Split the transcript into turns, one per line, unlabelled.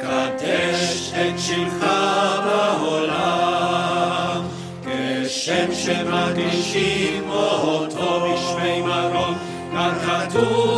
קדש את שמך בעולם, כשם שמקדישים אותו בשמי מרום, כך כתוב